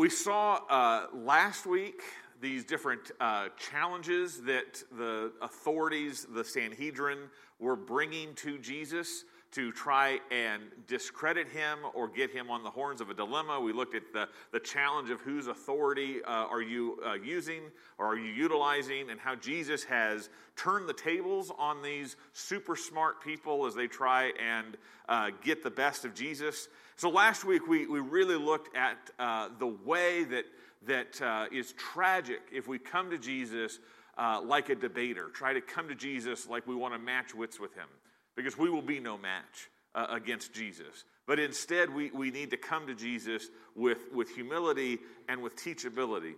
we saw uh, last week these different uh, challenges that the authorities, the Sanhedrin, were bringing to Jesus to try and discredit him or get him on the horns of a dilemma. We looked at the, the challenge of whose authority uh, are you uh, using or are you utilizing, and how Jesus has turned the tables on these super smart people as they try and uh, get the best of Jesus. So last week we, we really looked at uh, the way that, that uh, is tragic if we come to Jesus. Uh, like a debater, try to come to Jesus like we want to match wits with him because we will be no match uh, against Jesus. But instead, we, we need to come to Jesus with, with humility and with teachability.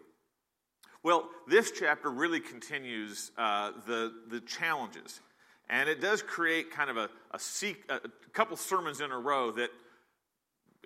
Well, this chapter really continues uh, the, the challenges. And it does create kind of a, a, seek, a couple sermons in a row that,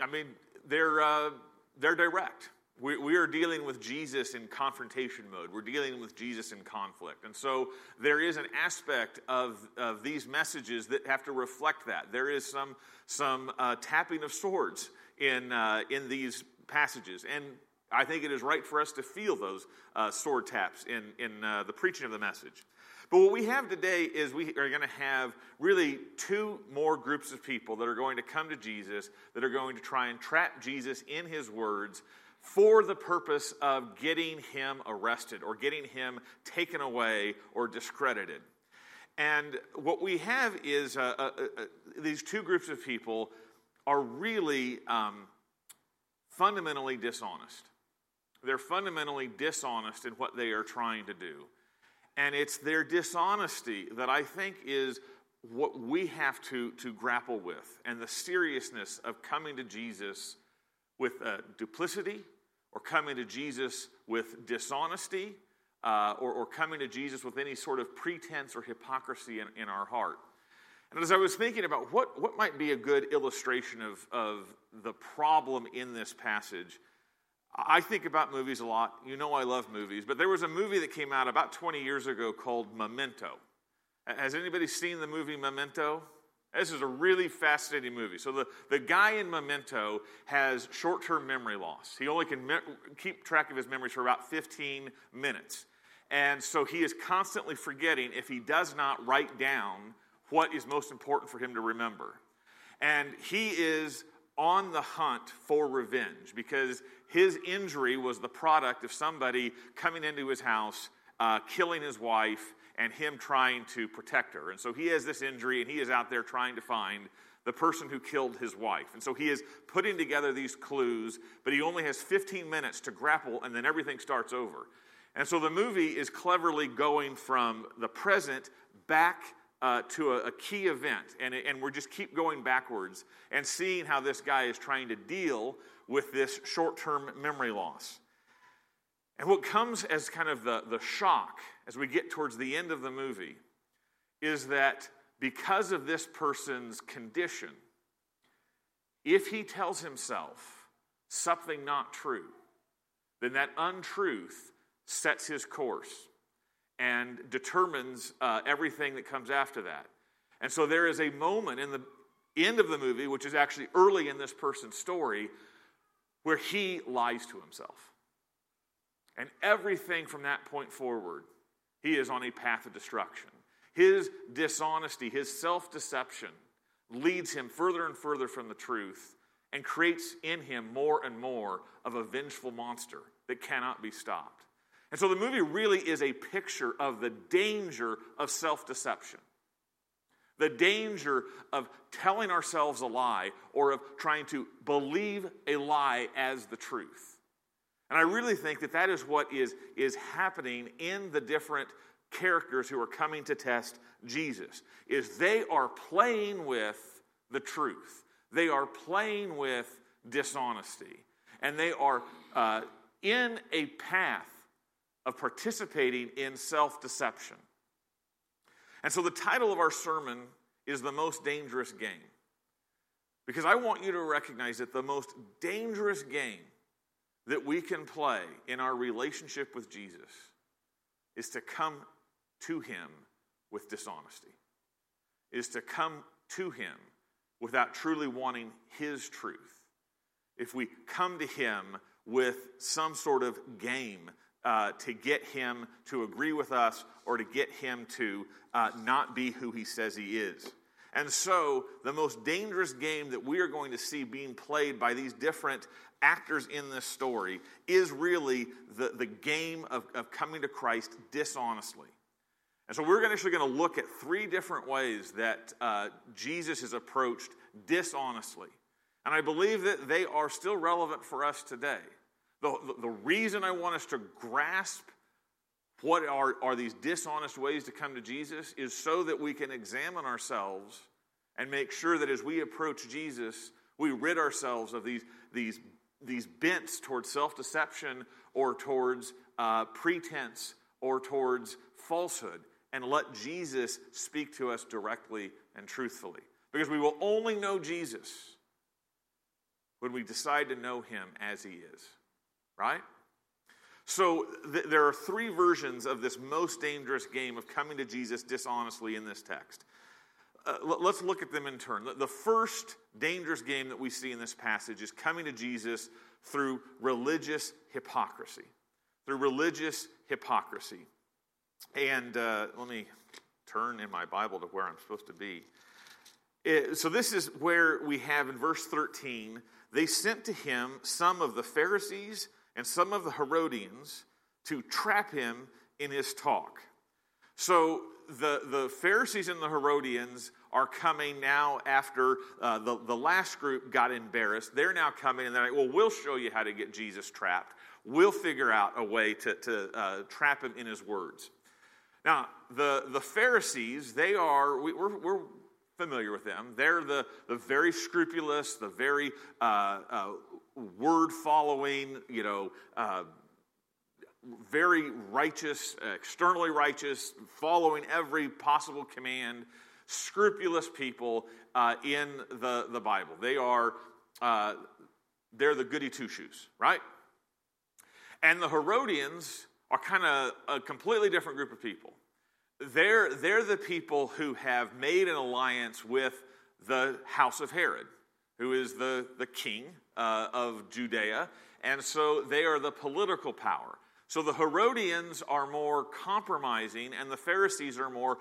I mean, they're, uh, they're direct. We, we are dealing with Jesus in confrontation mode. We're dealing with Jesus in conflict. And so there is an aspect of, of these messages that have to reflect that. There is some, some uh, tapping of swords in, uh, in these passages. And I think it is right for us to feel those uh, sword taps in, in uh, the preaching of the message. But what we have today is we are going to have really two more groups of people that are going to come to Jesus, that are going to try and trap Jesus in his words for the purpose of getting him arrested or getting him taken away or discredited. And what we have is uh, uh, uh, these two groups of people are really um, fundamentally dishonest. They're fundamentally dishonest in what they are trying to do. And it's their dishonesty that I think is what we have to, to grapple with and the seriousness of coming to Jesus with uh, duplicity or coming to Jesus with dishonesty uh, or, or, coming to Jesus with any sort of pretense or hypocrisy in, in our heart. And as I was thinking about what, what might be a good illustration of, of the problem in this passage, I think about movies a lot. You know I love movies, but there was a movie that came out about 20 years ago called Memento. Has anybody seen the movie Memento? This is a really fascinating movie. So, the, the guy in Memento has short term memory loss. He only can me- keep track of his memories for about 15 minutes. And so, he is constantly forgetting if he does not write down what is most important for him to remember. And he is on the hunt for revenge because his injury was the product of somebody coming into his house, uh, killing his wife, and him trying to protect her. And so he has this injury and he is out there trying to find the person who killed his wife. And so he is putting together these clues, but he only has 15 minutes to grapple and then everything starts over. And so the movie is cleverly going from the present back uh, to a, a, key event. And, and we're just keep going backwards and seeing how this guy is trying to deal with this short term memory loss. And what comes as kind of the, the shock as we get towards the end of the movie is that because of this person's condition, if he tells himself something not true, then that untruth sets his course and determines uh, everything that comes after that. And so there is a moment in the end of the movie, which is actually early in this person's story, where he lies to himself. And everything from that point forward, he is on a path of destruction. His dishonesty, his self deception, leads him further and further from the truth and creates in him more and more of a vengeful monster that cannot be stopped. And so the movie really is a picture of the danger of self deception, the danger of telling ourselves a lie or of trying to believe a lie as the truth. And I really think that that is what is, is happening in the different characters who are coming to test Jesus is they are playing with the truth. They are playing with dishonesty. And they are uh, in a path of participating in self deception. And so the title of our sermon is The Most Dangerous Game. Because I want you to recognize that the most dangerous game that we can play in our relationship with Jesus is to come to Him with dishonesty, is to come to Him without truly wanting His truth. If we come to Him with some sort of game uh, to get him to agree with us or to get him to uh, not be who he says he is. And so, the most dangerous game that we are going to see being played by these different actors in this story is really the, the game of, of coming to Christ dishonestly. And so, we're actually going to look at three different ways that uh, Jesus is approached dishonestly. And I believe that they are still relevant for us today. The, the, the reason I want us to grasp what are, are these dishonest ways to come to Jesus is so that we can examine ourselves and make sure that as we approach Jesus, we rid ourselves of these, these, these bents towards self deception or towards uh, pretense or towards falsehood and let Jesus speak to us directly and truthfully. Because we will only know Jesus when we decide to know him as he is, right? So th- there are three versions of this most dangerous game of coming to Jesus dishonestly in this text. Uh, l- let's look at them in turn. The-, first dangerous game that we see in this passage is coming to Jesus through religious hypocrisy. Through religious hypocrisy. And uh, let me turn in my Bible to where I'm supposed to be. It, so, this is where we have in verse 13 they sent to him some of the Pharisees and some of the Herodians to trap him in his talk. So the, the Pharisees and the Herodians are coming now after uh, the, the last group got embarrassed. They're now coming and they're like, well, we'll show you how to get Jesus trapped. We'll figure out a way to, to uh, trap him in his words. Now, the, the Pharisees, they are, we, we're, we're familiar with them. They're the, the very scrupulous, the very uh, uh, word following, you know, uh, very righteous, externally righteous, following every possible command, scrupulous people uh, in the, the Bible. They are, uh, they're the goody two shoes, right? And the Herodians are kind of a completely different group of people. They're, they're the people who have made an alliance with the house of Herod, who is the, the king uh, of Judea. And so they are the political power. So the Herodians are more compromising, and the Pharisees are more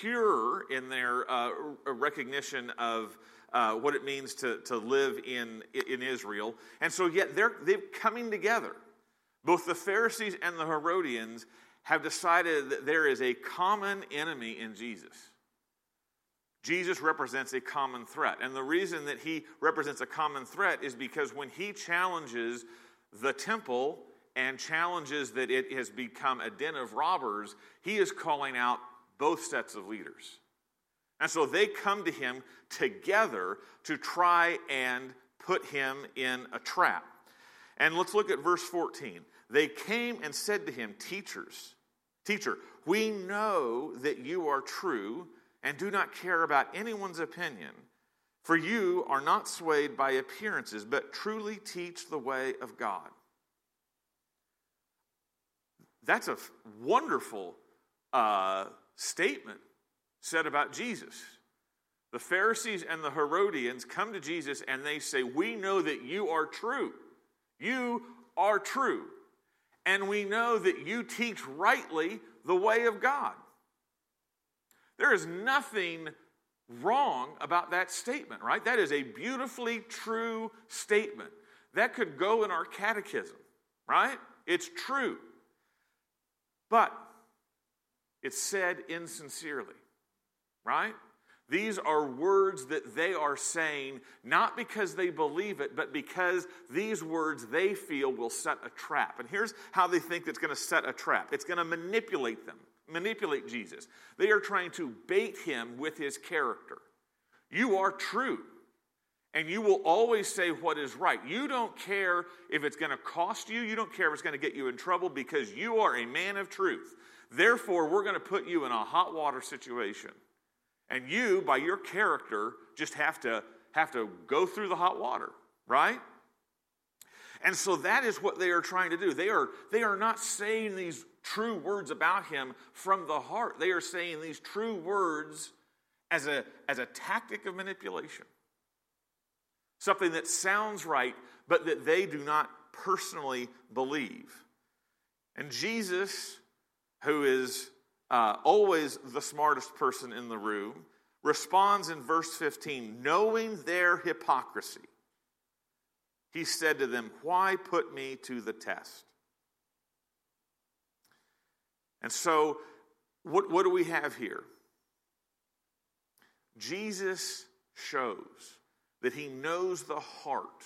pure in their uh, recognition of uh, what it means to, to live in, in Israel. And so, yet, they're, they're coming together. Both the Pharisees and the Herodians have decided that there is a common enemy in Jesus. Jesus represents a common threat. And the reason that he represents a common threat is because when he challenges the temple and challenges that it has become a den of robbers, he is calling out both sets of leaders. And so they come to him together to try and put him in a trap. And let's look at verse 14. They came and said to him, Teachers, Teacher, we know that you are true and do not care about anyone's opinion, for you are not swayed by appearances, but truly teach the way of God. That's a wonderful uh, statement said about Jesus. The Pharisees and the Herodians come to Jesus and they say, We know that you are true. You are true and we know that you teach rightly the way of God. There is nothing wrong about that statement, right? That is a beautifully true statement. That could go in our catechism, right? It's true. But it's said insincerely, right? These are words that they are saying not because they believe it, but because these words they feel will set a trap. And here's how they think it's going to set a trap it's going to manipulate them, manipulate Jesus. They are trying to bait him with his character. You are true, and you will always say what is right. You don't care if it's going to cost you, you don't care if it's going to get you in trouble because you are a man of truth. Therefore, we're going to put you in a hot water situation. And you, by your character, just have to have to go through the hot water, right? And so that is what they are trying to do. They are, they are not saying these true words about him from the heart. They are saying these true words as a, as a tactic of manipulation. Something that sounds right, but that they do not personally believe. And Jesus, who is uh, always the smartest person in the room, responds in verse 15 knowing their hypocrisy. He said to them, Why put me to the test? And so, what, what do we have here? Jesus shows that he knows the heart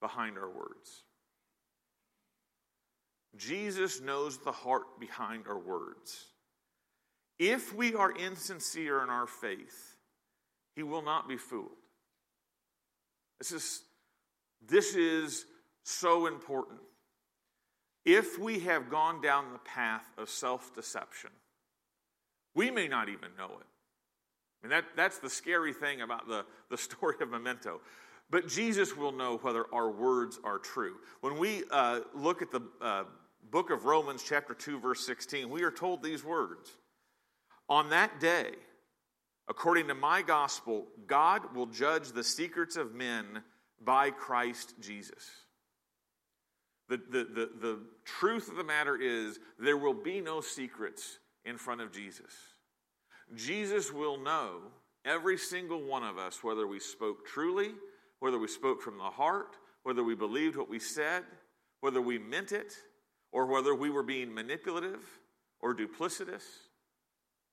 behind our words. Jesus knows the heart behind our words. If we are insincere in our faith, he will not be fooled. This is, this is so important. If we have gone down the path of self deception, we may not even know it. I mean, that, that's the scary thing about the, the story of Memento. But Jesus will know whether our words are true. When we uh, look at the uh, book of Romans, chapter 2, verse 16, we are told these words On that day, according to my gospel, God will judge the secrets of men by Christ Jesus. The, the, the, the truth of the matter is, there will be no secrets in front of Jesus. Jesus will know every single one of us whether we spoke truly whether we spoke from the heart, whether we believed what we said, whether we meant it, or whether we were being manipulative or duplicitous.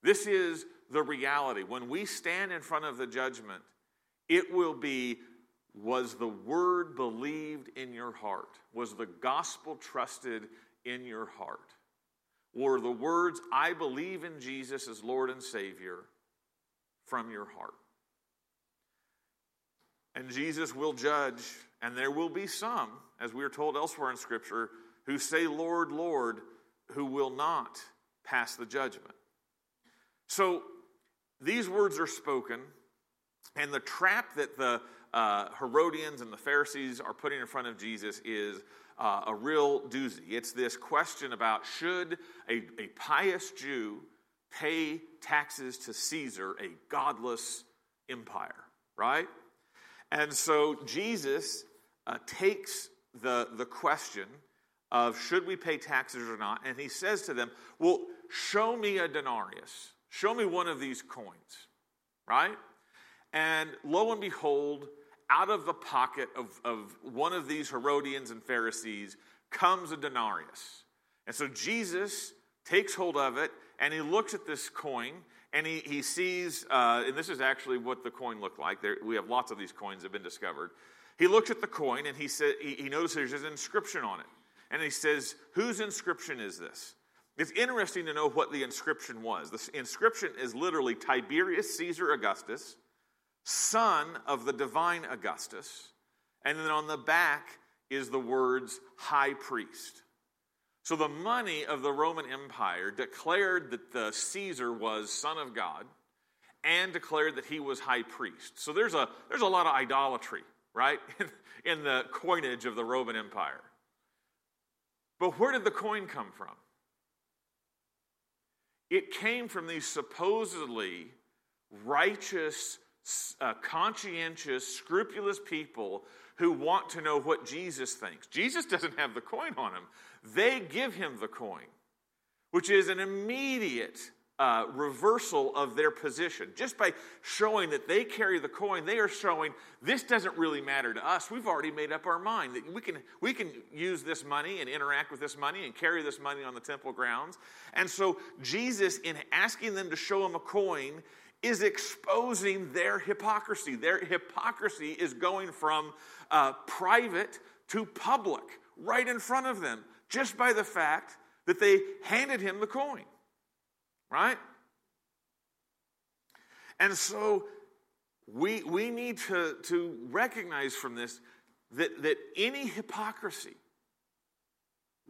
This is the reality. When we stand in front of the judgment, it will be was the word believed in your heart? Was the gospel trusted in your heart? Were the words, I believe in Jesus as Lord and Savior, from your heart? And Jesus will judge, and there will be some, as we are told elsewhere in Scripture, who say, Lord, Lord, who will not pass the judgment. So these words are spoken, and the trap that the uh, Herodians and the Pharisees are putting in front of Jesus is uh, a real doozy. It's this question about should a, a pious Jew pay taxes to Caesar, a godless empire, right? And so Jesus uh, takes the, the question of should we pay taxes or not, and he says to them, Well, show me a denarius, show me one of these coins, right? And lo and behold, out of the pocket of, of one of these Herodians and Pharisees comes a denarius. And so Jesus takes hold of it and he looks at this coin and he, he sees, uh, and this is actually what the coin looked like. There, we have lots of these coins that have been discovered. He looks at the coin and he, said, he, he notices there's an inscription on it. And he says, Whose inscription is this? It's interesting to know what the inscription was. The inscription is literally Tiberius Caesar Augustus, son of the divine Augustus. And then on the back is the words high priest. So the money of the Roman Empire declared that the Caesar was son of God and declared that he was high priest. So there's a, there's a lot of idolatry, right, in, the coinage of the Roman Empire. But where did the coin come from? It came from these supposedly righteous, uh, conscientious, scrupulous people who want to know what Jesus thinks. Jesus doesn't have the coin on him. They give him the coin, which is an immediate uh, reversal of their position. Just by showing that they carry the coin, they are showing this doesn't really matter to us. We've already made up our mind that we can, we can use this money and interact with this money and carry this money on the temple grounds. And so, Jesus, in asking them to show him a coin, is exposing their hypocrisy. Their hypocrisy is going from uh, private to public right in front of them just by the fact that they handed him the coin. Right? And so we, we need to, to recognize from this that, that any hypocrisy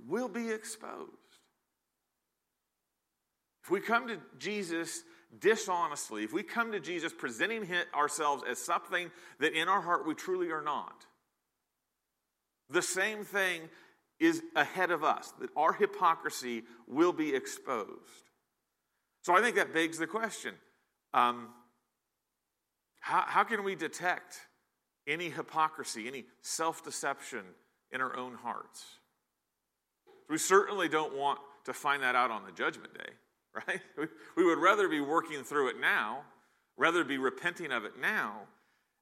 will be exposed. If we come to Jesus dishonestly, if we come to Jesus presenting ourselves as something that in our heart we truly are not, the same thing is ahead of us, that our hypocrisy will be exposed. So I think that begs the question um, how, how can we detect any hypocrisy, any self deception in our own hearts. We certainly don't want to find that out on the judgment day, right? We would rather be working through it now, rather be repenting of it now.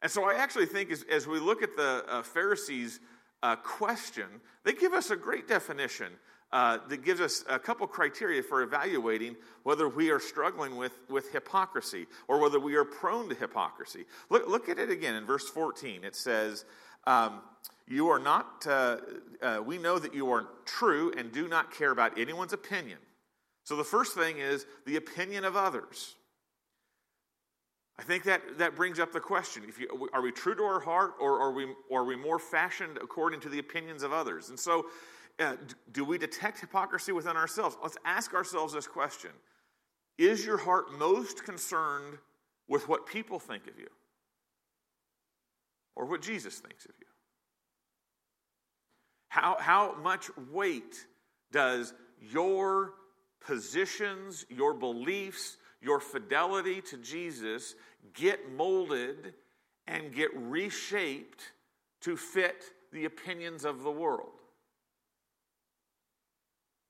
And so I actually think as, as we look at the uh, Pharisees' uh, question, they give us a great definition uh, that gives us a couple criteria for evaluating whether we are struggling with, with hypocrisy or whether we are prone to hypocrisy. Look, look at it again in verse 14. It says, um, You are not, uh, uh, we know that you are true and do not care about anyone's opinion. So the first thing is the opinion of others. I think that, that brings up the question: if you, are we true to our heart, or are we, or are we more fashioned according to the opinions of others? And so, uh, do we detect hypocrisy within ourselves? Let's ask ourselves this question Is your heart most concerned with what people think of you or what Jesus thinks of you? How, how much weight does your positions, your beliefs, your fidelity to Jesus get molded and get reshaped to fit the opinions of the world?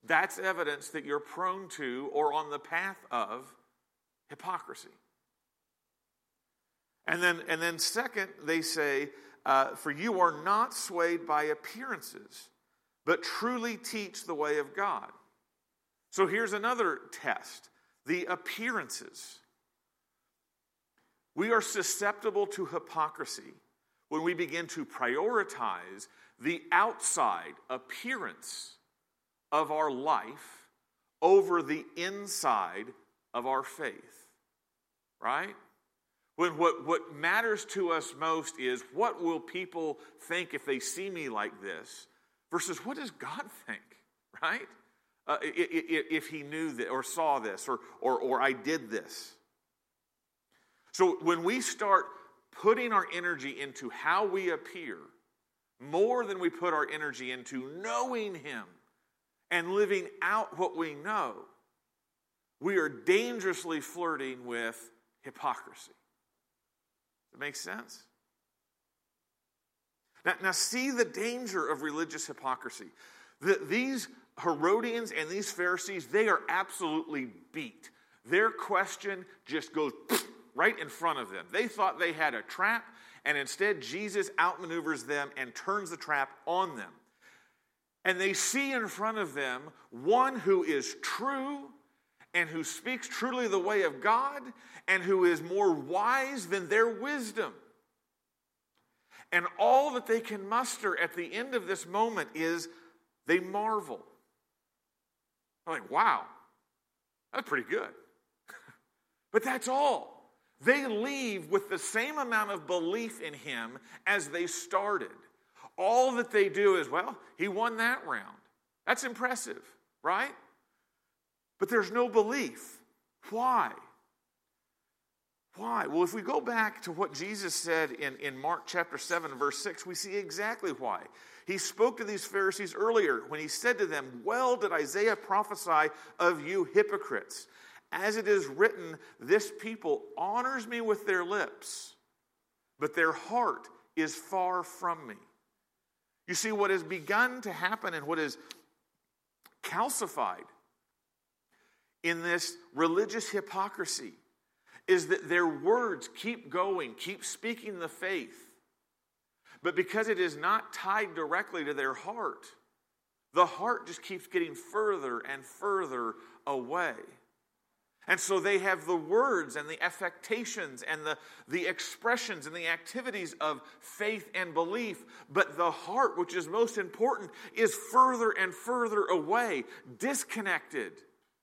That's evidence that you're prone to or on the path of hypocrisy. And then, and then second, they say, uh, For you are not swayed by appearances, but truly teach the way of God. So here's another test the appearances. We are susceptible to hypocrisy when we begin to prioritize the outside appearance of our life over the inside of our faith. Right? When what, what matters to us most is what will people think if they see me like this versus what does God think, right? Uh, if he knew that or saw this or, or, or I did this. So when we start putting our energy into how we appear more than we put our energy into knowing him and living out what we know, we are dangerously flirting with hypocrisy. Does that makes sense? Now, now see the danger of religious hypocrisy. The, these Herodians and these Pharisees, they are absolutely beat. Their question just goes right in front of them. They thought they had a trap, and instead, Jesus outmaneuvers them and turns the trap on them and they see in front of them one who is true and who speaks truly the way of God and who is more wise than their wisdom. And all that they can muster at the end of this moment is they marvel. They're like, wow, that's pretty good. but that's all. They leave with the same amount of belief in him as they started. All that they do is, well, he won that round. That's impressive, right? But there's no belief. Why? Why? Well, if we go back to what Jesus said in, in Mark chapter 7, verse 6, we see exactly why. He spoke to these Pharisees earlier when he said to them, Well did Isaiah prophesy of you hypocrites. As it is written, this people honors me with their lips, but their heart is far from me. You see, what has begun to happen and what is calcified in this religious hypocrisy is that their words keep going, keep speaking the faith. But because it is not tied directly to their heart, the heart just keeps getting further and further away. And so they have the words and the affectations and the, the expressions and the activities of faith and belief, but the heart, which is most important, is further and further away, disconnected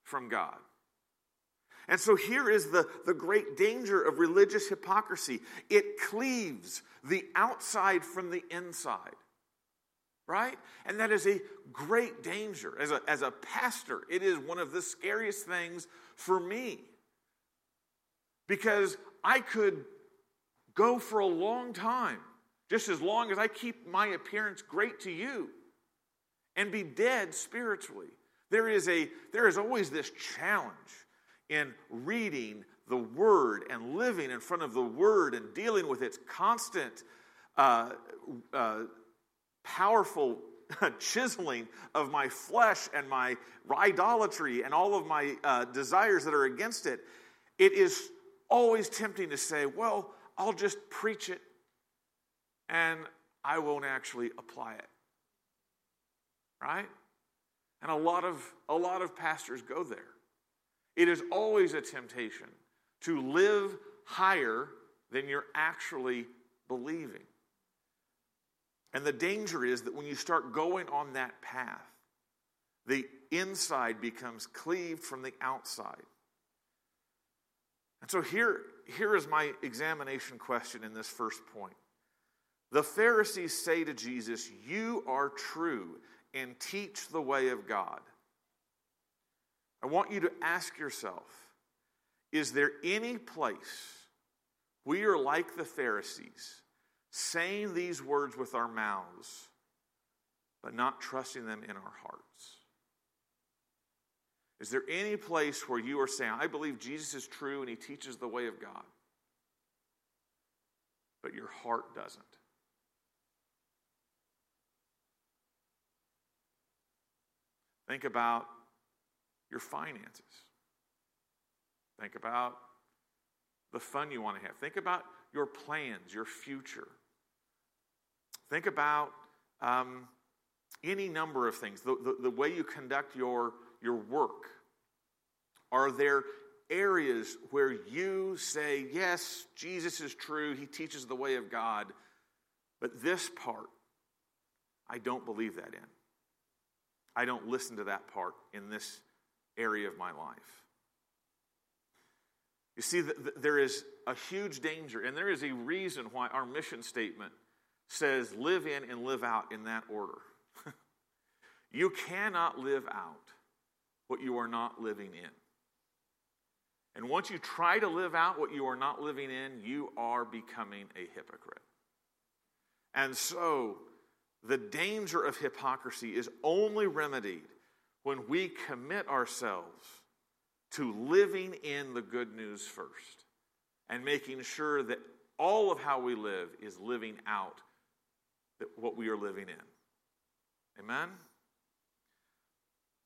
from God. And so here is the, the great danger of religious hypocrisy it cleaves the outside from the inside right? And that is a great danger. As a, as a pastor, it is one of the scariest things for me. Because I could go for a long time, just as long as I keep my appearance great to you, and be dead spiritually. There is, a, there is always this challenge in reading the Word and living in front of the Word and dealing with its constant, uh, uh, powerful chiseling of my flesh and my idolatry and all of my uh, desires that are against it, it is always tempting to say, well, I'll just preach it and I won't actually apply it. Right? And a lot of a lot of pastors go there. It is always a temptation to live higher than you're actually believing. And the danger is that when you start going on that path, the inside becomes cleaved from the outside. And so here, here is my examination question in this first point. The Pharisees say to Jesus, You are true and teach the way of God. I want you to ask yourself Is there any place we are like the Pharisees saying these words with our mouths, but not trusting them in our hearts? Is there any place where you are saying, I believe Jesus is true and he teaches the way of God, but your heart doesn't? Think about your finances. Think about the fun you want to have. Think about your plans, your future. Think about um, any number of things, the, the, the way you conduct your, your work. Are there areas where you say, Yes, Jesus is true, he teaches the way of God, but this part, I don't believe that in. I don't listen to that part in this area of my life. You see, there is a huge danger, and there is a reason why our mission statement says live in and live out in that order. you cannot live out what you are not living in. And once you try to live out what you are not living in, you are becoming a hypocrite. And so, the danger of hypocrisy is only remedied when we commit ourselves to living in the good news first and making sure that all of how we live is living out what we are living in. Amen?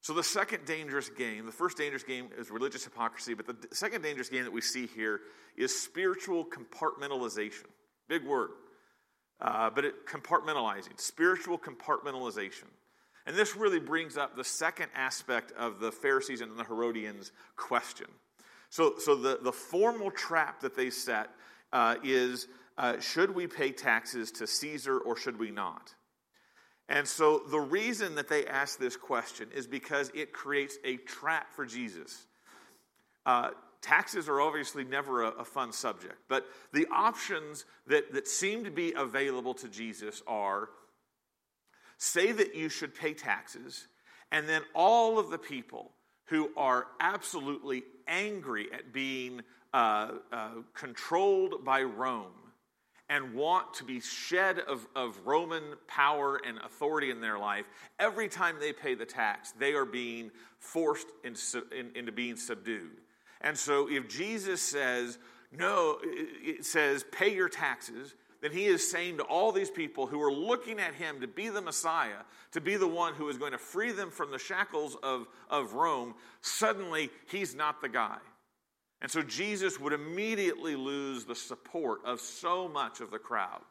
So, the second dangerous game, the first dangerous game is religious hypocrisy, but the second dangerous game that we see here is spiritual compartmentalization. Big word. Uh, but it compartmentalizing, spiritual compartmentalization. And this really brings up the second aspect of the Pharisees and the Herodians' question. So, so the, the formal trap that they set uh, is uh, should we pay taxes to Caesar or should we not? And so the reason that they ask this question is because it creates a trap for Jesus. Uh, taxes are obviously never a, a, fun subject, but the options that, that seem to be available to Jesus are say that you should pay taxes, and then all of the people who are absolutely angry at being uh, uh, controlled by Rome and want to be shed of, of Roman power and authority in their life, every time they pay the tax, they are being forced into, in, into being subdued. And so if Jesus says, no, it says, pay your taxes, then he is saying to all these people who are looking at him to be the Messiah, to be the one who is going to free them from the shackles of, of Rome, suddenly he's not the guy. And so Jesus would immediately lose the support of so much of the crowd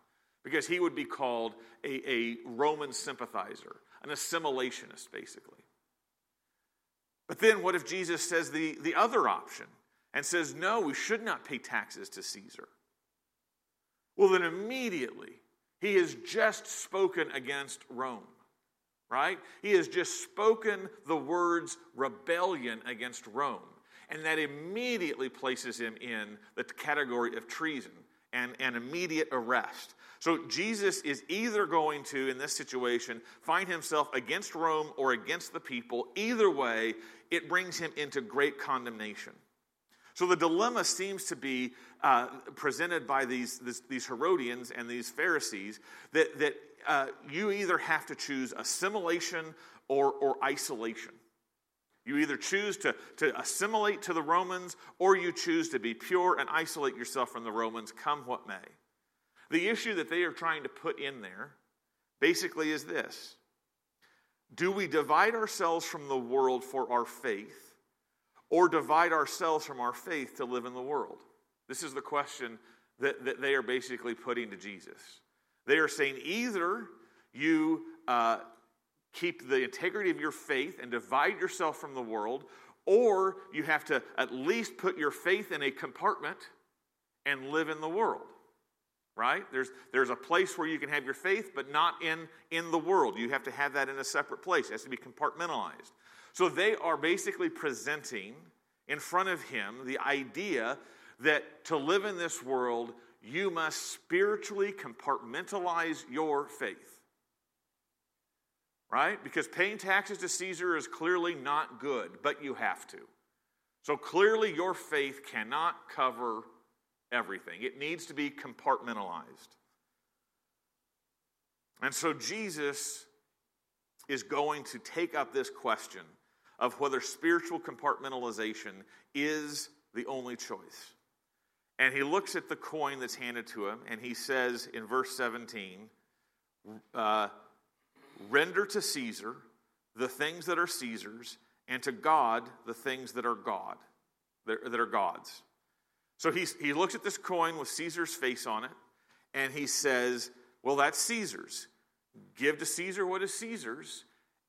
because he would be called a, a Roman sympathizer, an assimilationist, basically. But then what if Jesus says the, the other option and says, no, we should not pay taxes to Caesar? Well, then immediately he has just spoken against Rome, right? He has just spoken the words rebellion against Rome. And that immediately places him in the category of treason and an immediate arrest. So Jesus is either going to, in this situation, find himself against Rome or against the people. Either way, it brings him into great condemnation. So the dilemma seems to be uh, presented by these, this, these Herodians and these Pharisees that, that uh, you either have to choose assimilation or, or isolation. You either choose to, to assimilate to the Romans or you choose to be pure and isolate yourself from the Romans, come what may. The issue that they are trying to put in there basically is this Do we divide ourselves from the world for our faith, or divide ourselves from our faith to live in the world? This is the question that, that they are basically putting to Jesus. They are saying either you uh, keep the integrity of your faith and divide yourself from the world, or you have to at least put your faith in a compartment and live in the world. Right? There's there's a place where you can have your faith but not in in the world. You have to have that in a separate place. It has to be compartmentalized so they are basically presenting in front of him the idea that to live in this world you must spiritually compartmentalize your faith right? Because paying taxes to Caesar is clearly not good, but you have to. So clearly, your faith cannot cover everything, it needs to be compartmentalized. And so, Jesus is going to take up this question of whether spiritual compartmentalization is the only choice. And he looks at the coin that's handed to him, and he says in verse 17, uh, Render to Caesar the things that are Caesar's, and to God the things that are God, that are God's. So he's, he looks at this coin with Caesar's face on it, and he says, Well, that's Caesar's. Give to Caesar what is Caesar's,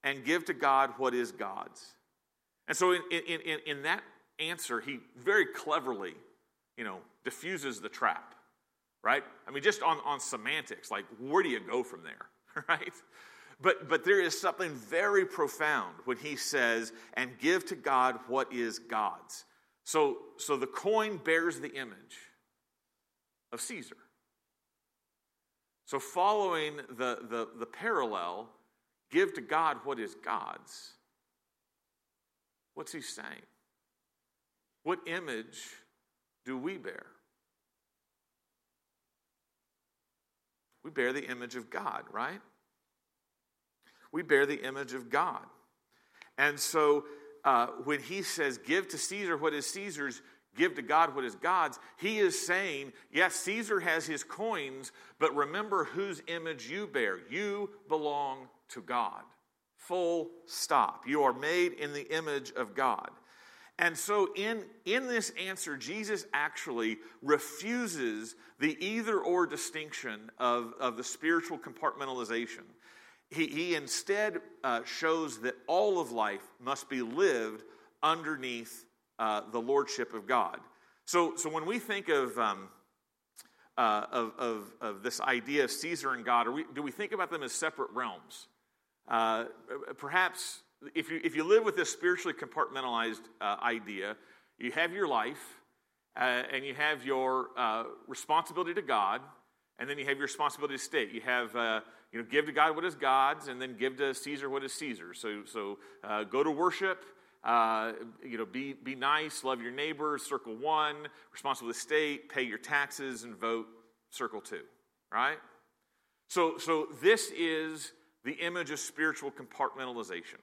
and give to God what is God's. And so in, in, in, in that answer, he very cleverly, you know, diffuses the trap, right? I mean, just on, on semantics, like where do you go from there, right? But, but there is something very profound when he says, and give to God what is God's. So, so the coin bears the image of Caesar. So, following the, the, the parallel, give to God what is God's. What's he saying? What image do we bear? We bear the image of God, right? we bear the image of God. And so uh, when he says, Give to Caesar what is Caesar's, give to God what is God's, he is saying, Yes, Caesar has his coins, but remember whose image you bear. You belong to God. Full stop. You are made in the image of God. And so, in, in this answer, Jesus actually refuses the either or distinction of, of the spiritual compartmentalization. He, he instead uh, shows that all of life must be lived underneath uh, the lordship of God. So, so when we think of, um, uh, of, of, of, this idea of Caesar and God, we, do we think about them as separate realms? Uh, perhaps if you, if you live with this spiritually compartmentalized uh, idea, you have your life uh, and you have your responsibility to God, and then you have your responsibility to state. You have you know, give to God what is God's, and then give to Caesar what is Caesar's. So, so uh, go to worship. Uh, you know, be, be nice, love your neighbors, circle one, responsible to the state, pay your taxes, and vote, circle two, right? So, so this is the image of spiritual compartmentalization.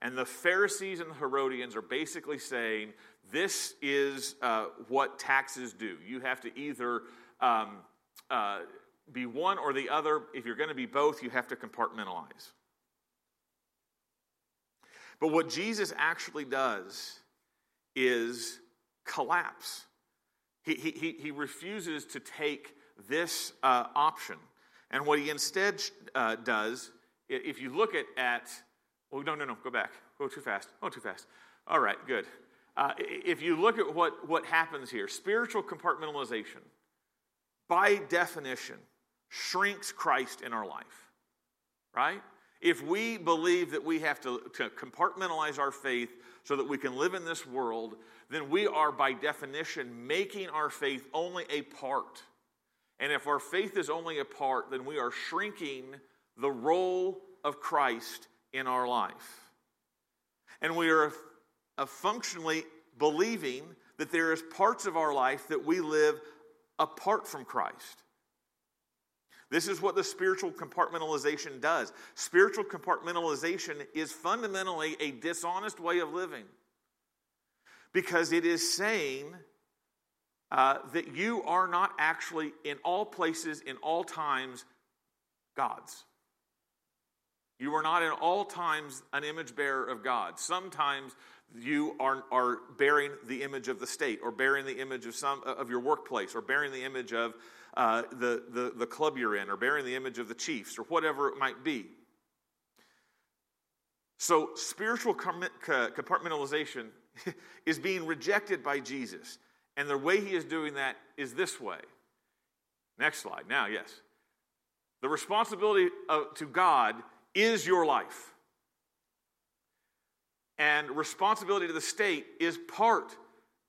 And the Pharisees and the Herodians are basically saying this is uh, what taxes do. You have to either um, uh, be one or the other. If you're going to be both, you have to compartmentalize. But what Jesus actually does is collapse. He, he, he refuses to take this uh, option. And what he instead uh, does, if you look at, at, oh, no, no, no, go back. Go too fast. Oh, too fast. All right, good. Uh, if you look at what, what happens here, spiritual compartmentalization, by definition, shrinks Christ in our life, right? If we believe that we have to, to compartmentalize our faith so that we can live in this world, then we are by definition making our faith only a part. And if our faith is only a part, then we are shrinking the role of Christ in our life. And we are functionally believing that there is parts of our life that we live apart from Christ. This is what the spiritual compartmentalization does. Spiritual compartmentalization is fundamentally a dishonest way of living because it is saying uh, that you are not actually, in all places, in all times, God's. You are not in all times an image bearer of God. Sometimes you are, are bearing the image of the state or bearing the image of some of your workplace or bearing the image of uh, the, the, the club you're in or bearing the image of the chiefs or whatever it might be. So spiritual compartmentalization is being rejected by jesus and the way he is doing that is this way. Next slide. Now yes. The responsibility of, to god is your life and responsibility to the state is part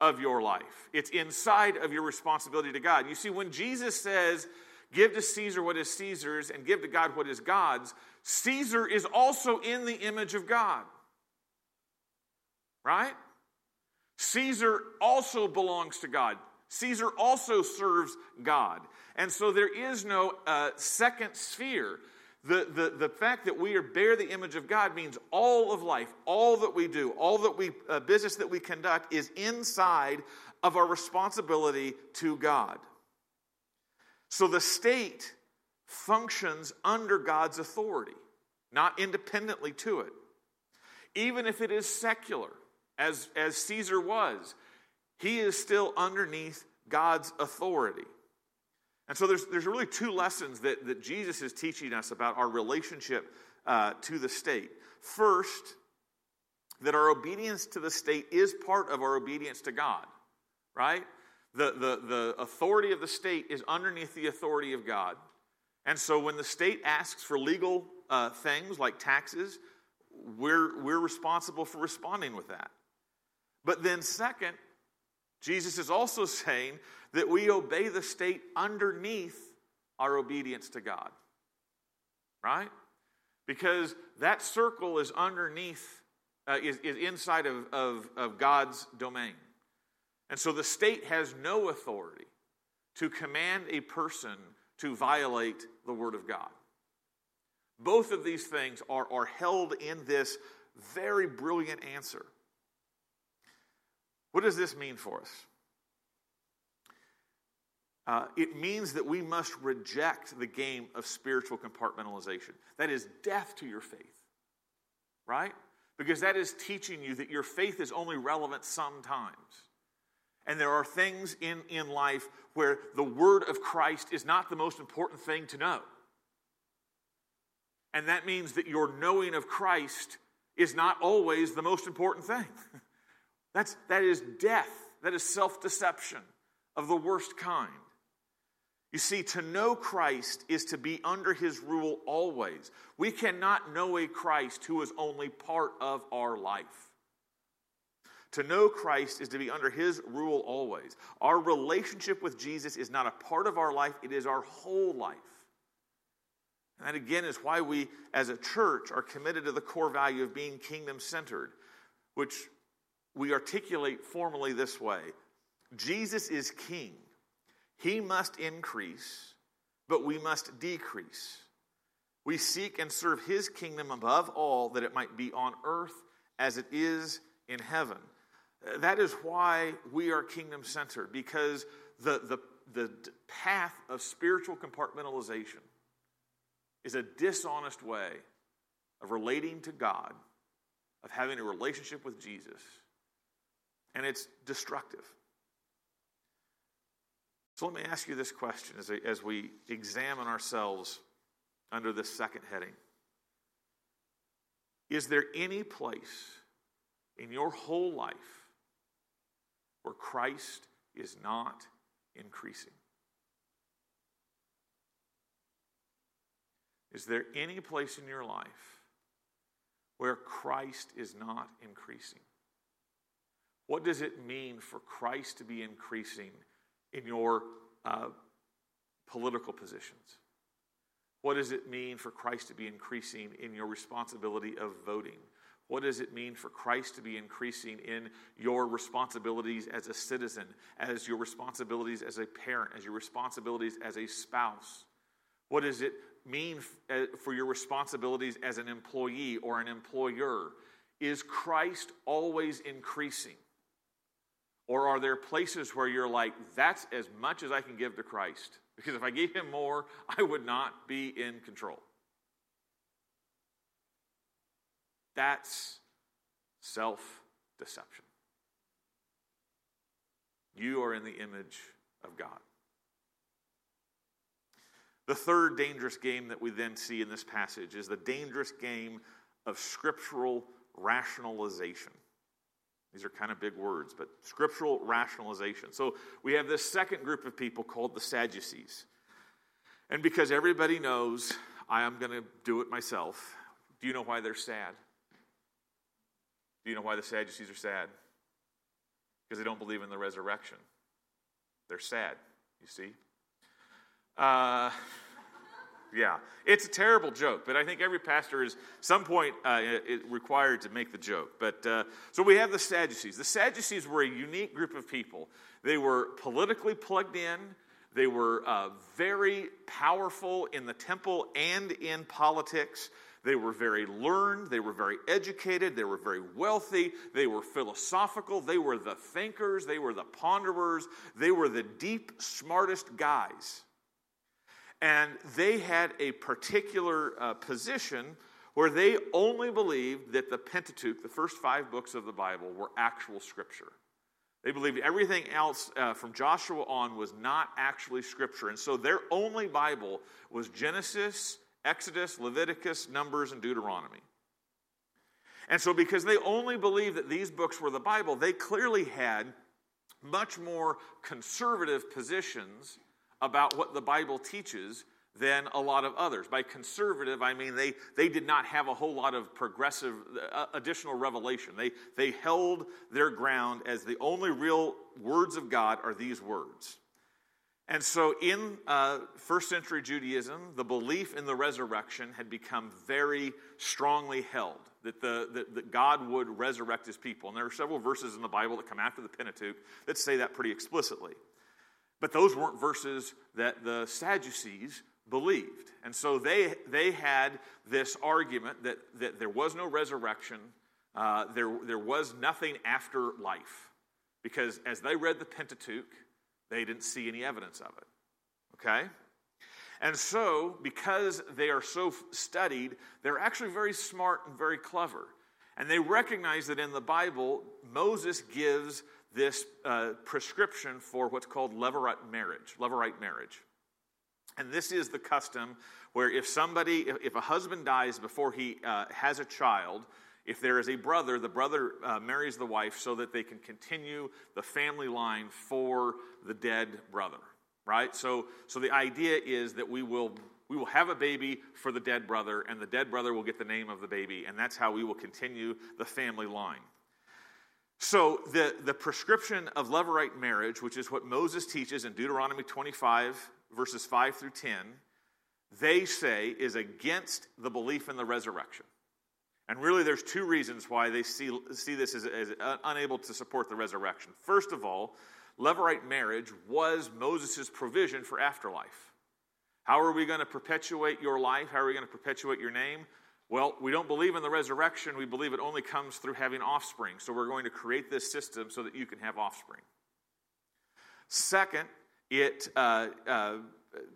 of your life. It's inside of your responsibility to God. You see, when Jesus says, Give to Caesar what is Caesar's and give to God what is God's, Caesar is also in the image of God. Right? Caesar also belongs to God. Caesar also serves God. And so there is no uh, second sphere the, the, the fact that we are bear the image of God means all of life, all that we do, all that we uh, business that we conduct is inside of our responsibility to God. So the state functions under God's authority, not independently to it. Even if it is secular, as, as Caesar was, he is still underneath God's authority. And so there's, there's really two lessons that, that Jesus is teaching us about our relationship uh, to the state. First, that our obedience to the state is part of our obedience to God, right? The, the, the authority of the state is underneath the authority of God. And so when the state asks for legal uh, things like taxes, we're, we're responsible for responding with that. But then, second, Jesus is also saying that we obey the state underneath our obedience to God. Right? Because that circle is underneath, uh, is, is inside of, of, of God's domain. And so the state has no authority to command a person to violate the Word of God. Both of these things are, are held in this very brilliant answer. What does this mean for us? Uh, it means that we must reject the game of spiritual compartmentalization. That is death to your faith, right? Because that is teaching you that your faith is only relevant sometimes. And there are things in, in life where the word of Christ is not the most important thing to know. And that means that your knowing of Christ is not always the most important thing. That's, that is death. That is self deception of the worst kind. You see, to know Christ is to be under his rule always. We cannot know a Christ who is only part of our life. To know Christ is to be under his rule always. Our relationship with Jesus is not a part of our life, it is our whole life. And that again is why we, as a church, are committed to the core value of being kingdom centered, which we articulate formally this way Jesus is king. He must increase, but we must decrease. We seek and serve his kingdom above all, that it might be on earth as it is in heaven. That is why we are kingdom centered, because the, the, the path of spiritual compartmentalization is a dishonest way of relating to God, of having a relationship with Jesus and it's destructive. So let me ask you this question as, as we examine ourselves under this second heading. Is there any place in your whole life where Christ is not increasing? Is there any place in your life where Christ is not increasing? What does it mean for Christ to be increasing in your uh, political positions? What does it mean for Christ to be increasing in your responsibility of voting? What does it mean for Christ to be increasing in your responsibilities as a citizen, as your responsibilities as a parent, as your responsibilities as a spouse? What does it mean uh, for your responsibilities as an employee or an employer? Is Christ always increasing? Or are there places where you're like, that's as much as I can give to Christ? Because if I gave him more, I would not be in control. That's self deception. You are in the image of God. The third dangerous game that we then see in this passage is the dangerous game of scriptural rationalization. These are kind of big words, but scriptural rationalization. So we have this second group of people called the Sadducees. And because everybody knows I am going to do it myself, do you know why they're sad? Do you know why the Sadducees are sad? Because they don't believe in the resurrection. They're sad, you see. Uh, yeah, it's a terrible joke, but I think every pastor is some point uh, required to make the joke. But uh, so we have the Sadducees. The Sadducees were a unique group of people. They were politically plugged in. They were uh, very powerful in the temple and in politics. They were very learned, they were very educated, they were very wealthy, they were philosophical, they were the thinkers, they were the ponderers, they were the deep, smartest guys. And they had a particular uh, position where they only believed that the Pentateuch, the first five books of the Bible, were actual scripture. They believed everything else uh, from Joshua on was not actually scripture. And so their only Bible was Genesis, Exodus, Leviticus, Numbers, and Deuteronomy. And so, because they only believed that these books were the Bible, they clearly had much more conservative positions about what the Bible teaches than a lot of others. By conservative, I mean they, they did not have a whole lot of progressive uh, additional revelation. They, they held their ground as the only real words of God are these words. And so, in uh, first century Judaism, the belief in the resurrection had become very strongly held that, the, that, that, God would resurrect his people. And there are several verses in the Bible that come after the Pentateuch that say that pretty explicitly. But those weren't verses that the Sadducees believed. And so they, they had this argument that, that there was no resurrection, uh, there, there was nothing after life. Because as they read the Pentateuch, they didn't see any evidence of it. Okay? And so, because they are so studied, they're actually very smart and very clever. And they recognize that in the Bible, Moses gives this uh, prescription for what's called levirate marriage. Levirate marriage. And this is the custom where if somebody, if, if a husband dies before he uh, has a child, if there is a brother, the brother uh, marries the wife so that they can continue the family line for the dead brother, right? So, so the idea is that we will we will have a baby for the dead brother, and the dead brother will get the name of the baby, and that's how we will continue the family line. So, the, the prescription of levirate marriage, which is what Moses teaches in Deuteronomy 25, verses 5 through 10, they say is against the belief in the resurrection. And really, there's two reasons why they see, see this as, as unable to support the resurrection. First of all, Levirate marriage was Moses' provision for afterlife. How are we going to perpetuate your life? How are we going to perpetuate your name? Well, we don't believe in the resurrection. We believe it only comes through having offspring. So we're going to create this system so that you can have offspring. Second, it uh, uh,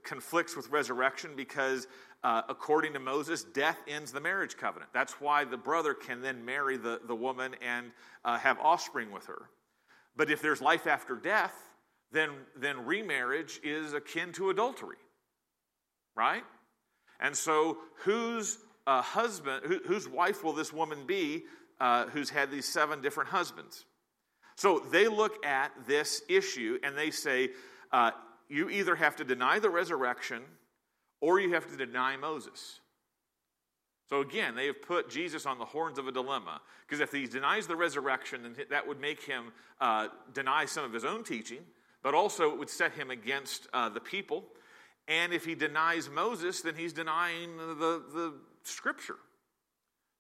conflicts with resurrection because uh, according to Moses, death ends the marriage covenant. That's why the brother can then marry the, the woman and uh, have offspring with her. But if there's life after death, then, then remarriage is akin to adultery, right? And so, whose uh, husband, who, whose wife will this woman be uh, who's had these seven different husbands? So they look at this issue and they say, uh, you either have to deny the resurrection or you have to deny Moses. So again, they have put Jesus on the horns of a dilemma because if he denies the resurrection, then that would make him uh, deny some of his own teaching, but also it would set him against uh, the people. And if he denies Moses, then he's denying the, the scripture.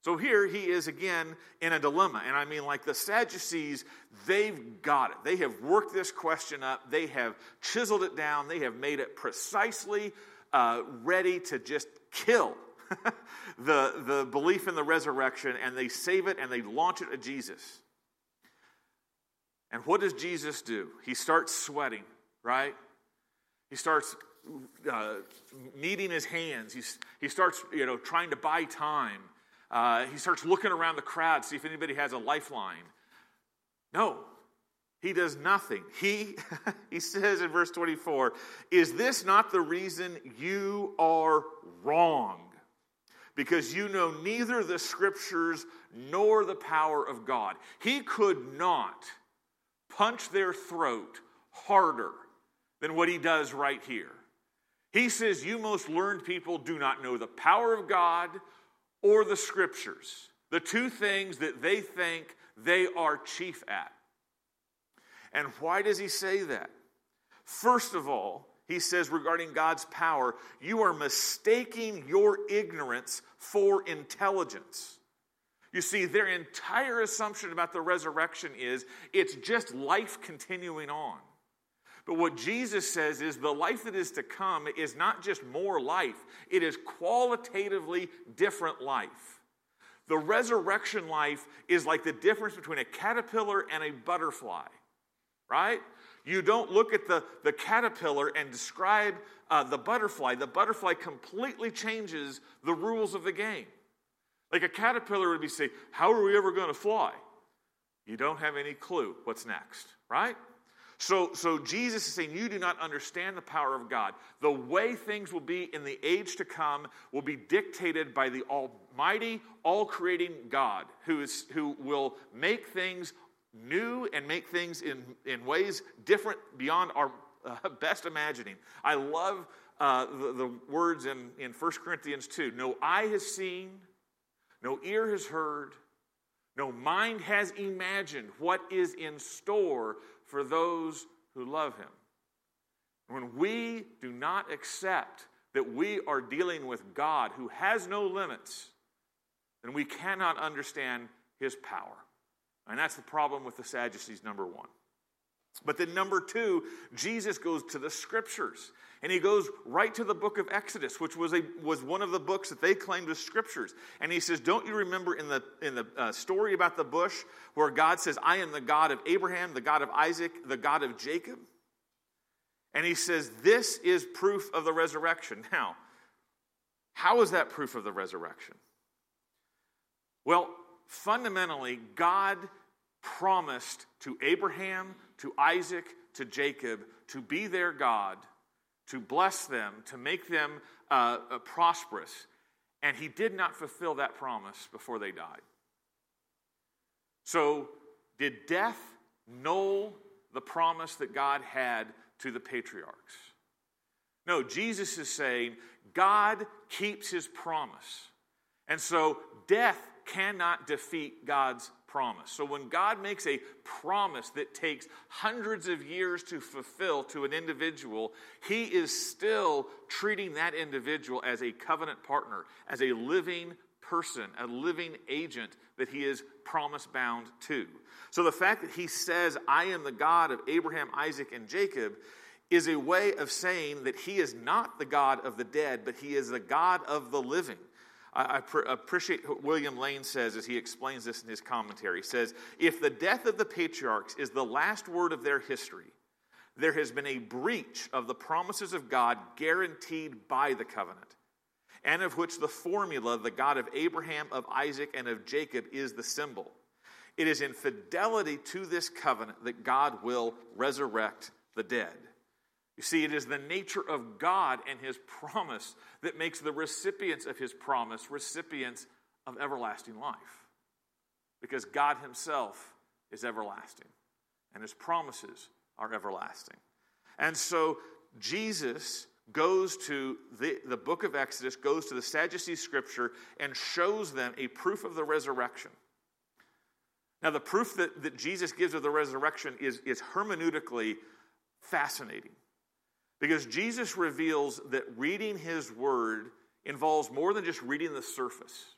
So here he is again in a dilemma. And I mean, like the Sadducees, they've got it. They have worked this question up, they have chiseled it down, they have made it precisely uh, ready to just kill the, the belief in the resurrection, and they save it and they launch it at Jesus. And what does Jesus do? He starts sweating, right? He starts uh, kneading his hands. He's, he starts, you know, trying to buy time. Uh, he starts looking around the crowd, see if anybody has a lifeline. No, he does nothing. He, he says in verse 24, Is this not the reason you are wrong? Because you know neither the scriptures nor the power of God. He could not punch their throat harder than what he does right here. He says, You most learned people do not know the power of God or the scriptures, the two things that they think they are chief at. And why does he say that? First of all, he says regarding God's power, you are mistaking your ignorance for intelligence. You see, their entire assumption about the resurrection is it's just life continuing on. But what Jesus says is the life that is to come is not just more life, it is qualitatively different life. The resurrection life is like the difference between a caterpillar and a butterfly, right? You don't look at the, the caterpillar and describe uh, the butterfly. The butterfly completely changes the rules of the game. Like a caterpillar would be saying, How are we ever going to fly? You don't have any clue what's next, right? So, so Jesus is saying, You do not understand the power of God. The way things will be in the age to come will be dictated by the Almighty, all creating God, who, is, who will make things new and make things in, in ways different beyond our uh, best imagining. I love uh, the, the, words in, in 1 Corinthians 2 No eye has seen, no ear has heard, no mind has imagined what is in store for those who love him. When we do not accept that we are dealing with God who has no limits, then we cannot understand his power. And that's the problem with the Sadducees, number one. But then, number two, Jesus goes to the scriptures. And he goes right to the book of Exodus, which was, a, was one of the books that they claimed as scriptures. And he says, Don't you remember in the, in the uh, story about the bush where God says, I am the God of Abraham, the God of Isaac, the God of Jacob? And he says, This is proof of the resurrection. Now, how is that proof of the resurrection? Well, fundamentally, God promised to Abraham, to Isaac, to Jacob to be their God to bless them, to make them uh, prosperous. And he did not fulfill that promise before they died. So, did death null the promise that God had to the patriarchs? No, Jesus is saying God keeps his promise. And so, death cannot defeat God's promise. So when God makes a promise that takes hundreds of years to fulfill to an individual, he is still treating that individual as a covenant partner, as a living person, a living agent that he is promise bound to. So the fact that he says, I am the God of Abraham, Isaac, and Jacob is a way of saying that he is not the God of the dead, but he is the God of the living. I, pr- appreciate what William Lane says as he explains this in his commentary. He says, If the death of the patriarchs is the last word of their history, there has been a breach of the promises of God guaranteed by the covenant, and of which the formula, the God of Abraham, of Isaac, and of Jacob, is the symbol. It is in fidelity to this covenant that God will resurrect the dead. You see, it is the nature of God and His promise that makes the recipients of His promise recipients of everlasting life. Because God Himself is everlasting, and His promises are everlasting. And so Jesus goes to the, the book of Exodus, goes to the Sadducee scripture, and shows them a proof of the resurrection. Now, the proof that, that Jesus gives of the resurrection is, is hermeneutically fascinating. Because Jesus reveals that reading his word involves more than just reading the surface.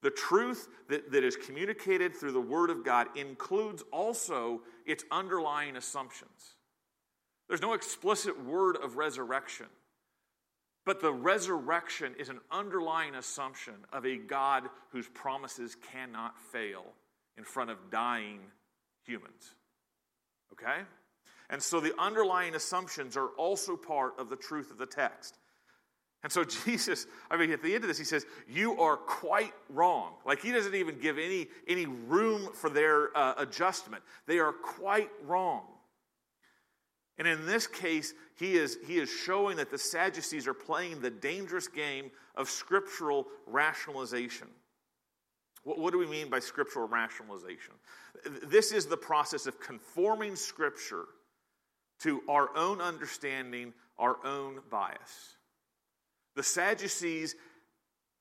The truth that, that is communicated through the word of God includes also its underlying assumptions. There's no explicit word of resurrection, but the resurrection is an underlying assumption of a God whose promises cannot fail in front of dying humans. Okay? And so the underlying assumptions are also part of the truth of the text. And so Jesus, I mean, at the end of this, he says, You are quite wrong. Like he doesn't even give any, any room for their uh, adjustment. They are quite wrong. And in this case, he is, he is showing that the Sadducees are playing the dangerous game of scriptural rationalization. What, what do we mean by scriptural rationalization? This is the process of conforming Scripture to our own understanding, our own bias. The Sadducees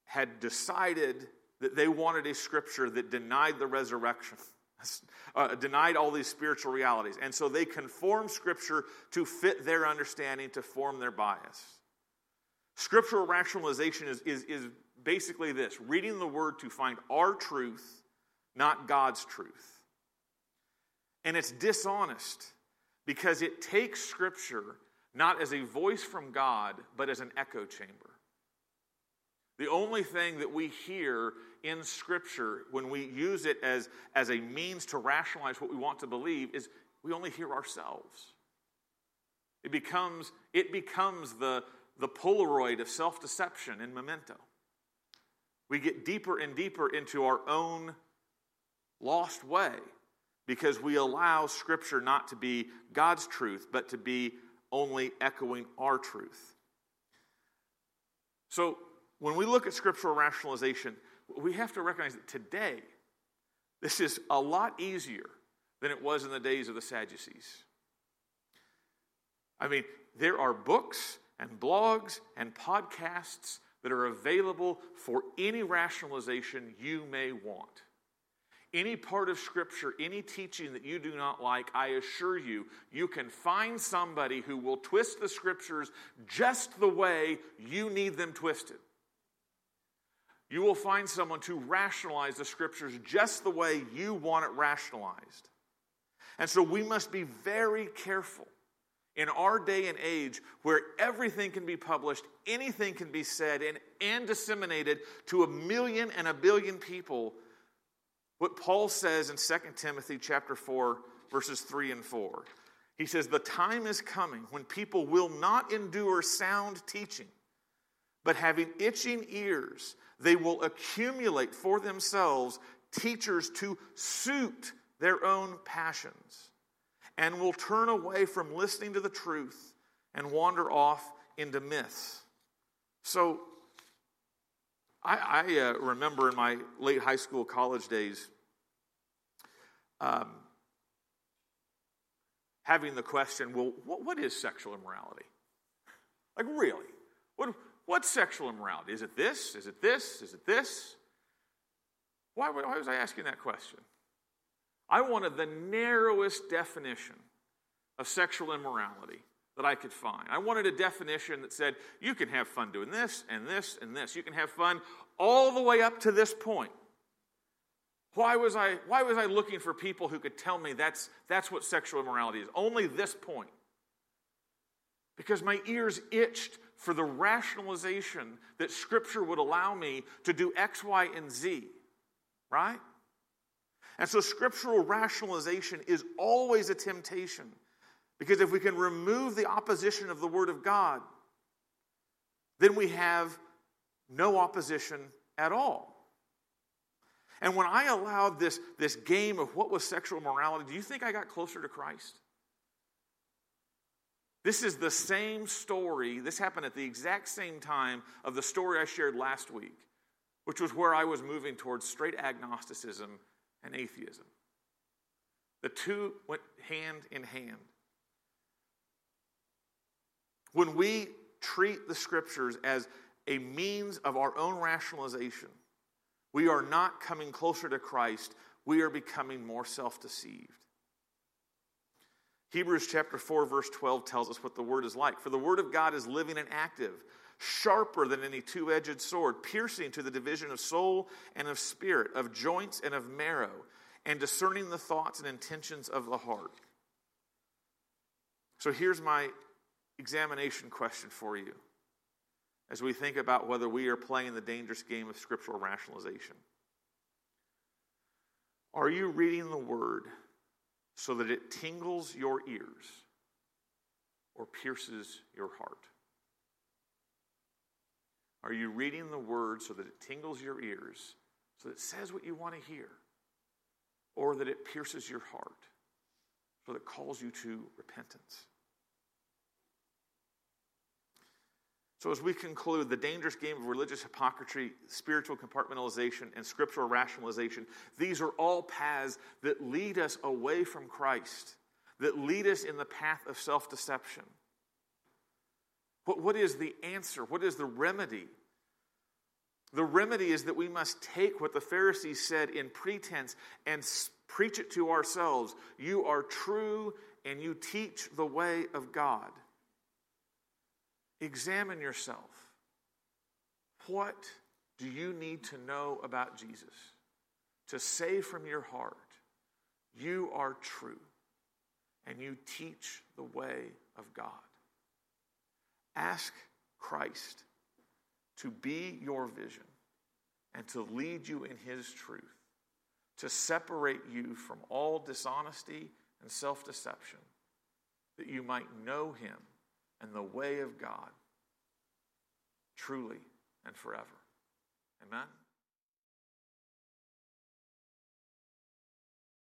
had decided that they wanted a scripture that denied the resurrection, uh, denied all these spiritual realities. And so they conformed scripture to fit their understanding, to form their bias. Scriptural rationalization is, is, is basically this reading the word to find our truth, not God's truth. And it's dishonest because it takes scripture not as a voice from God, but as an echo chamber. The only thing that we hear in Scripture when we use it as, as a means to rationalize what we want to believe is we only hear ourselves. It becomes, it becomes the, the Polaroid of self deception in memento. We get deeper and deeper into our own lost way because we allow Scripture not to be God's truth, but to be only echoing our truth. So, when we look at scriptural rationalization, we have to recognize that today, this is a lot easier than it was in the days of the Sadducees. I mean, there are books and blogs and podcasts that are available for any rationalization you may want. Any part of Scripture, any teaching that you do not like, I assure you, you can find somebody who will twist the Scriptures just the way you need them twisted. You will find someone to rationalize the Scriptures just the way you want it rationalized. And so we must be very careful in our day and age where everything can be published, anything can be said, and, and disseminated to a million and a billion people what Paul says in 2 Timothy chapter 4 verses 3 and 4. He says the time is coming when people will not endure sound teaching, but having itching ears, they will accumulate for themselves teachers to suit their own passions and will turn away from listening to the truth and wander off into myths. So I, I uh, remember in my late high school, college days, um, having the question well, what, what is sexual immorality? Like, really? What, what's sexual immorality? Is it this? Is it this? Is it this? Why, why was I asking that question? I wanted the narrowest definition of sexual immorality that I could find. I wanted a definition that said you can have fun doing this and this and this. You can have fun all the way up to this point. Why was I, why was I looking for people who could tell me that's, that's what sexual immorality is? Only this point. Because my ears itched for the rationalization that Scripture would allow me to do X, Y, and Z, right? And so scriptural rationalization is always a temptation. Because if we can remove the opposition of the Word of God, then we have no opposition at all. And when I allowed this, this game of what was sexual morality, do you think I got closer to Christ? This is the same story. This happened at the exact same time of the story I shared last week, which was where I was moving towards straight agnosticism and atheism. The two went hand in hand. When we treat the scriptures as a means of our own rationalization, we are not coming closer to Christ, we are becoming more self deceived. Hebrews chapter 4, verse 12 tells us what the word is like. For the word of God is living and active, sharper than any two edged sword, piercing to the division of soul and of spirit, of joints and of marrow, and discerning the thoughts and intentions of the heart. So here's my examination question for you as we think about whether we are playing the dangerous game of scriptural rationalization. Are you reading the word so that it tingles your ears or pierces your heart? Are you reading the word so that it tingles your ears, so that it says what you want to hear, or that it pierces your heart, so that it calls you to repentance? So, as we conclude, the dangerous game of religious hypocrisy, spiritual compartmentalization, and scriptural rationalization, these are all paths that lead us away from Christ, that lead us in the path of self deception. But what is the answer? What is the remedy? The remedy is that we must take what the Pharisees said in pretense and preach it to ourselves. You are true and you teach the way of God. Examine yourself. What do you need to know about Jesus to say from your heart, You are true and you teach the way of God? Ask Christ to be your vision and to lead you in his truth, to separate you from all dishonesty and self deception, that you might know him and the way of God truly and forever. Amen?